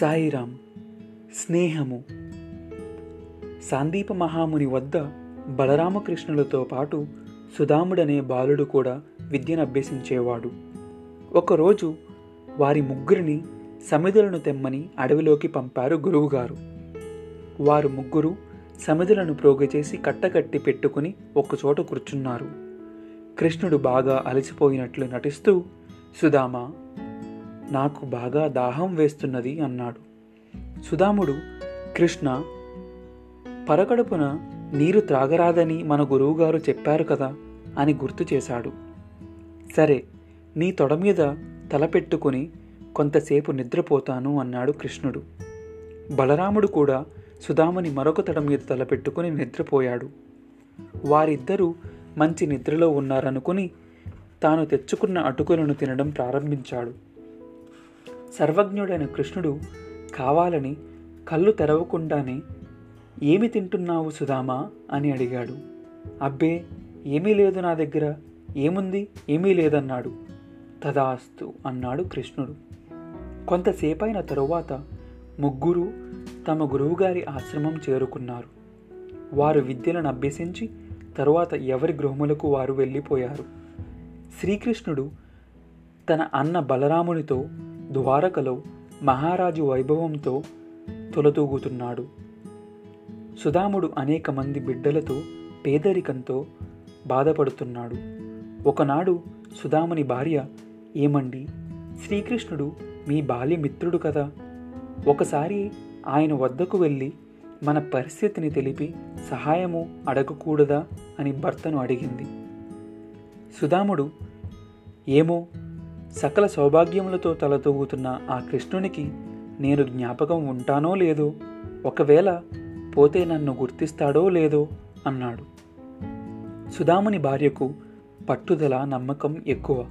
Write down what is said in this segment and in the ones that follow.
సాయిరాం స్నేహము. సాందీప మహాముని వద్ద బలరామకృష్ణులతో పాటు సుధాముడనే బాలుడు కూడా విద్యను అభ్యసించేవాడు. ఒకరోజు వారి ముగ్గురిని సమిధులను తెమ్మని అడవిలోకి పంపారు గురువుగారు. వారు ముగ్గురు సమిధులను ప్రోగచేసి కట్టకట్టి పెట్టుకుని ఒకచోట కూర్చున్నారు. కృష్ణుడు బాగా అలసిపోయినట్లు నటిస్తూ సుధామా నాకు బాగా దాహం వేస్తున్నది అన్నాడు. సుధాముడు కృష్ణ పరకడుపున నీరు త్రాగరాదని మన గురువుగారు చెప్పారు కదా అని గుర్తు చేశాడు. సరే నీ తొడ మీద తలపెట్టుకుని కొంతసేపు నిద్రపోతాను అన్నాడు కృష్ణుడు. బలరాముడు కూడా సుధాముని మరొక తడ మీద తలపెట్టుకుని నిద్రపోయాడు. వారిద్దరూ మంచి నిద్రలో ఉన్నారనుకుని తాను తెచ్చుకున్న అటుకులను తినడం ప్రారంభించాడు. సర్వజ్ఞుడైన కృష్ణుడు కావాలని కళ్ళు తెరవకుండానే ఏమి తింటున్నావు సుధామా అని అడిగాడు. అబ్బే ఏమీ లేదు నా దగ్గర. ఏముంది? ఏమీ లేదన్నాడు. తదాస్తు అన్నాడు కృష్ణుడు. కొంతసేపైన తరువాత ముగ్గురు తమ గురువుగారి ఆశ్రమం చేరుకున్నారు. వారు విద్యలను అభ్యసించి తరువాత ఎవరి గృహములకు వారు వెళ్ళిపోయారు. శ్రీకృష్ణుడు తన అన్న బలరామునితో ద్వారకలో మహారాజు వైభవంతో తొలతూగుతున్నాడు. సుధాముడు అనేక మంది బిడ్డలతో పేదరికంతో బాధపడుతున్నాడు. ఒకనాడు సుధాముని భార్య ఏమండి శ్రీకృష్ణుడు మీ బాల్యమిత్రుడు కదా? ఒకసారి ఆయన వద్దకు వెళ్ళి మన పరిస్థితిని తెలిపి సహాయము అడగకూడదా? అని భర్తను అడిగింది. సుధాముడు ఏమో సకల సౌభాగ్యములతో తలతూగుతున్న ఆ కృష్ణునికి నేను జ్ఞాపకం ఉంటానో లేదో ఒకవేళ పోతే నన్ను గుర్తిస్తాడో లేదో అన్నాడు. సుధాముని భార్యకు పట్టుదల నమ్మకం ఎక్కువ.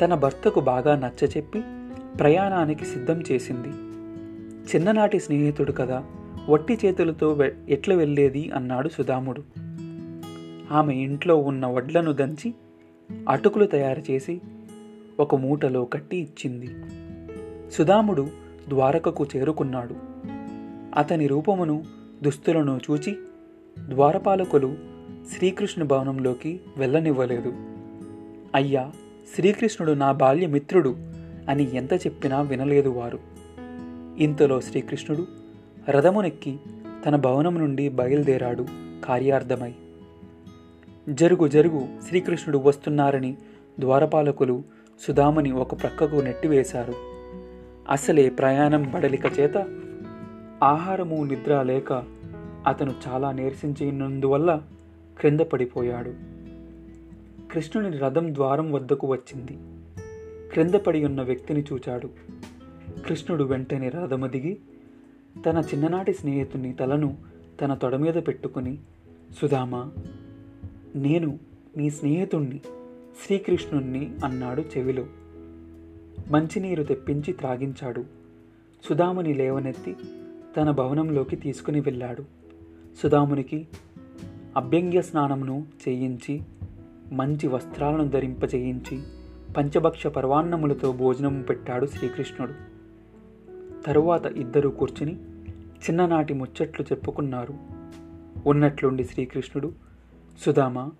తన భర్తకు బాగా నచ్చచెప్పి ప్రయాణానికి సిద్ధం చేసింది. చిన్ననాటి స్నేహితుడు కదా వట్టి చేతులతో వె- ఎట్లా వెళ్ళేది అన్నాడు సుధాముడు. ఆమె ఇంట్లో ఉన్న వడ్లను దంచి అటుకులు తయారు చేసి ఒక మూటలో కట్టి ఇచ్చింది. సుధాముడు ద్వారకకు చేరుకున్నాడు. అతని రూపమును దుస్తులను చూచి ద్వారపాలకులు శ్రీకృష్ణ భవనంలోకి వెళ్ళనివ్వలేదు. అయ్యా శ్రీకృష్ణుడు నా బాల్యమిత్రుడు అని ఎంత చెప్పినా వినలేదు వారు. ఇంతలో శ్రీకృష్ణుడు రథమునెక్కి తన భవనం నుండి బయలుదేరాడు కార్యార్థమై. జరుగు జరుగు శ్రీకృష్ణుడు వస్తున్నారని ద్వారపాలకులు సుధామని ఒక ప్రక్కకు నెట్టివేశారు అసలే ప్రయాణం బడలిక చేత ఆహారము నిద్ర లేక అతను చాలా నీరసించినందువల్ల క్రింద పడిపోయాడు. కృష్ణుని రథం ద్వారం వద్దకు వచ్చింది. క్రింద పడి ఉన్న వ్యక్తిని చూచాడు. కృష్ణుడు వెంటనే రథము దిగి తన చిన్ననాటి స్నేహితుని తలను తన తొడ మీద పెట్టుకుని సుధామా నేను నీ స్నేహితుణ్ణి. శ్రీకృష్ణుణ్ణి అన్నాడు చెవిలో. మంచినీరు తెప్పించి త్రాగించాడు. సుధాముని లేవనెత్తి తన భవనంలోకి తీసుకుని వెళ్ళాడు. సుధామునికి అభ్యంగ్య స్నానమును చేయించి మంచి వస్త్రాలను ధరింపజేయించి పంచభక్ష పర్వాన్నములతో భోజనం పెట్టాడు శ్రీకృష్ణుడు. తరువాత ఇద్దరు కూర్చుని చిన్ననాటి ముచ్చట్లు చెప్పుకున్నారు. ఉన్నట్లుండి శ్రీకృష్ణుడు సుధామా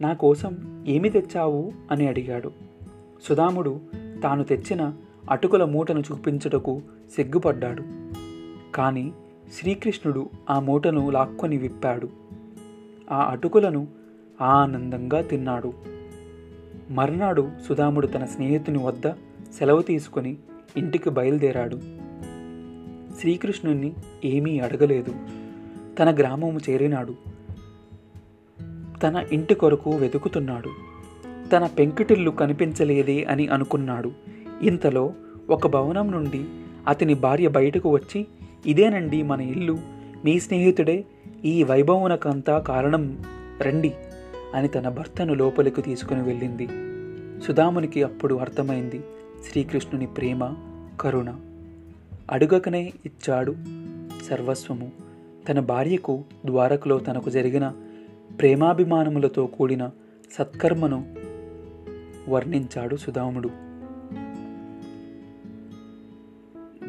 నా కోసం ఏమి తెచ్చావు? అని అడిగాడు. సుధాముడు తాను తెచ్చిన అటుకుల మూటను చూపించుటకు సిగ్గుపడ్డాడు. కానీ శ్రీకృష్ణుడు ఆ మూటను లాక్కొని విప్పాడు. ఆ అటుకులను ఆనందంగా తిన్నాడు. మర్నాడు సుధాముడు తన స్నేహితుని వద్ద సెలవు తీసుకొని ఇంటికి బయలుదేరాడు. శ్రీకృష్ణుణ్ణి ఏమీ అడగలేదు. తన గ్రామము చేరినాడు. తన ఇంటి కొరకు వెతుకుతున్నాడు. తన పెంకుటిల్లు కనిపించలేదే అని అనుకున్నాడు. ఇంతలో ఒక భవనం నుండి అతని భార్య బయటకు వచ్చి ఇదేనండి మన ఇల్లు. మీ స్నేహితుడే ఈ వైభవనకంతా కారణం రండి అని తన భర్తను లోపలికి తీసుకుని వెళ్ళింది. సుధామునికి అప్పుడు అర్థమైంది శ్రీకృష్ణుని ప్రేమ కరుణ అడుగకనే ఇచ్చాడు సర్వస్వము. తన భార్యకు ద్వారకలో తనకు జరిగిన ప్రేమాభిమానములతో కూడిన సత్కర్మను వర్ణించాడు సుధాముడు.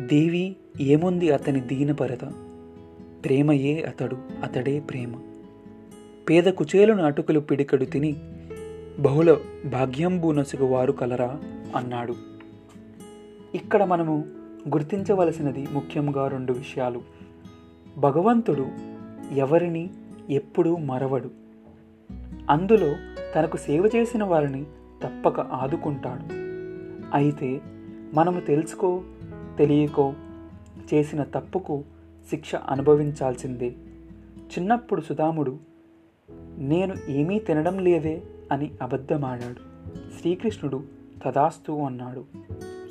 దేవి ఏముంది అతని దీనపరత? ప్రేమయే అతడు అతడే ప్రేమ. పేద కుచేలును అటుకులు పిడికడు తిని బహుళ భాగ్యంబూనసుగు వారు కలరా అన్నాడు. ఇక్కడ మనము గుర్తించవలసినది ముఖ్యంగా రెండు విషయాలు. భగవంతుడు ఎవరిని ఎప్పుడూ మరవడు. అందులో తనకు సేవ చేసిన వారిని తప్పక ఆదుకుంటాడు. అయితే మనము తెలుసుకో తెలియకో చేసిన తప్పుకు శిక్ష అనుభవించాల్సిందే. చిన్నప్పుడు సుధాముడు నేను ఏమీ తినడం లేదే అని అబద్ధమాడాడు. శ్రీకృష్ణుడు తదాస్తు అన్నాడు.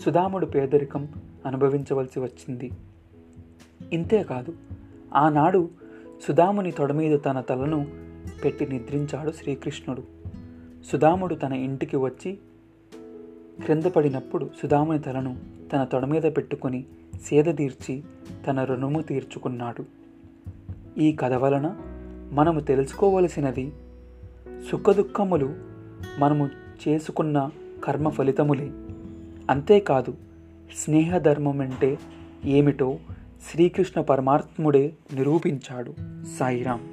సుధాముడు పేదరికం అనుభవించవలసి వచ్చింది. ఇంతేకాదు ఆనాడు సుధాముని తొడ మీద తన తలను పెట్టి నిద్రించాడు శ్రీకృష్ణుడు. సుధాముడు తన ఇంటికి వచ్చి క్రింద పడినప్పుడు సుధాముని తలను తన తొడ మీద పెట్టుకొని సేద తీర్చి తన రుణము తీర్చుకున్నాడు. ఈ కథ వలన మనము తెలుసుకోవలసినది సుఖదుఖములు మనము చేసుకున్న కర్మ ఫలితములే. అంతేకాదు స్నేహధర్మం అంటే ఏమిటో శ్రీకృష్ణ పరమాత్ముడే నిరూపించాడు సాయిరాం